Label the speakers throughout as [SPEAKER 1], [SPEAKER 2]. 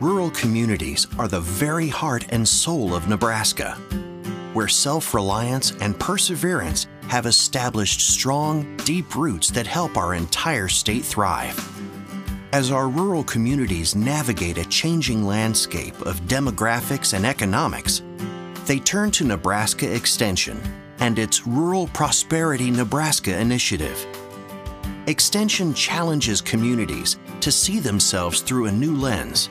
[SPEAKER 1] Rural communities are the very heart and soul of Nebraska, where self reliance and perseverance have established strong, deep roots that help our entire state thrive. As our rural communities navigate a changing landscape of demographics and economics, they turn to Nebraska Extension and its Rural Prosperity Nebraska initiative. Extension challenges communities to see themselves through a new lens,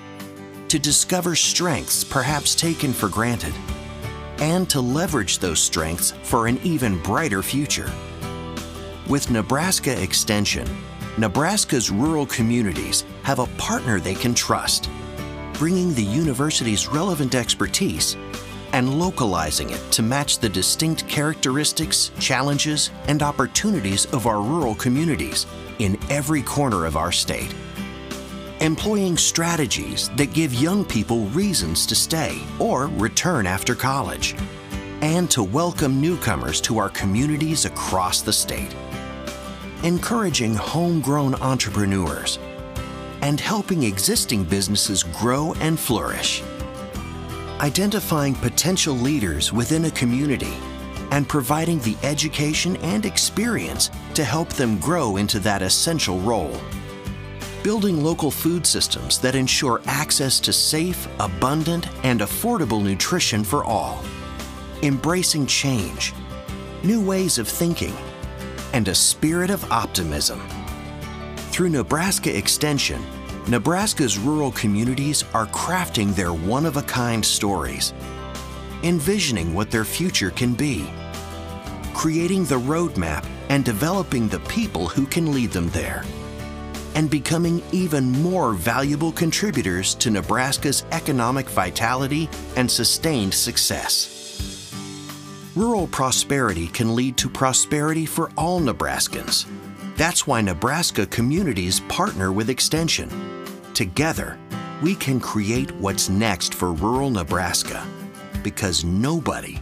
[SPEAKER 1] to discover strengths perhaps taken for granted, and to leverage those strengths for an even brighter future. With Nebraska Extension, Nebraska's rural communities have a partner they can trust, bringing the university's relevant expertise and localizing it to match the distinct characteristics, challenges, and opportunities of our rural communities in every corner of our state. Employing strategies that give young people reasons to stay or return after college, and to welcome newcomers to our communities across the state. Encouraging homegrown entrepreneurs and helping existing businesses grow and flourish identifying potential leaders within a community, and providing the education and experience to help them grow into that essential role. Building local food systems that ensure access to safe, abundant, and affordable nutrition for all. Embracing change, new ways of thinking, and a spirit of optimism. Through Nebraska Extension, Nebraska's rural communities are crafting their one of a kind stories, envisioning what their future can be, creating the roadmap and developing the people who can lead them there, and becoming even more valuable contributors to Nebraska's economic vitality and sustained success. Rural prosperity can lead to prosperity for all Nebraskans. That's why Nebraska communities partner with Extension Together, we can create what's next for rural Nebraska because nobody,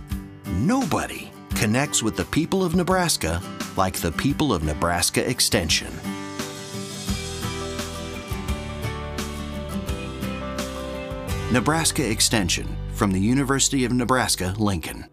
[SPEAKER 1] nobody connects with the people of Nebraska like the people of Nebraska Extension. Nebraska Extension from the University of Nebraska, Lincoln.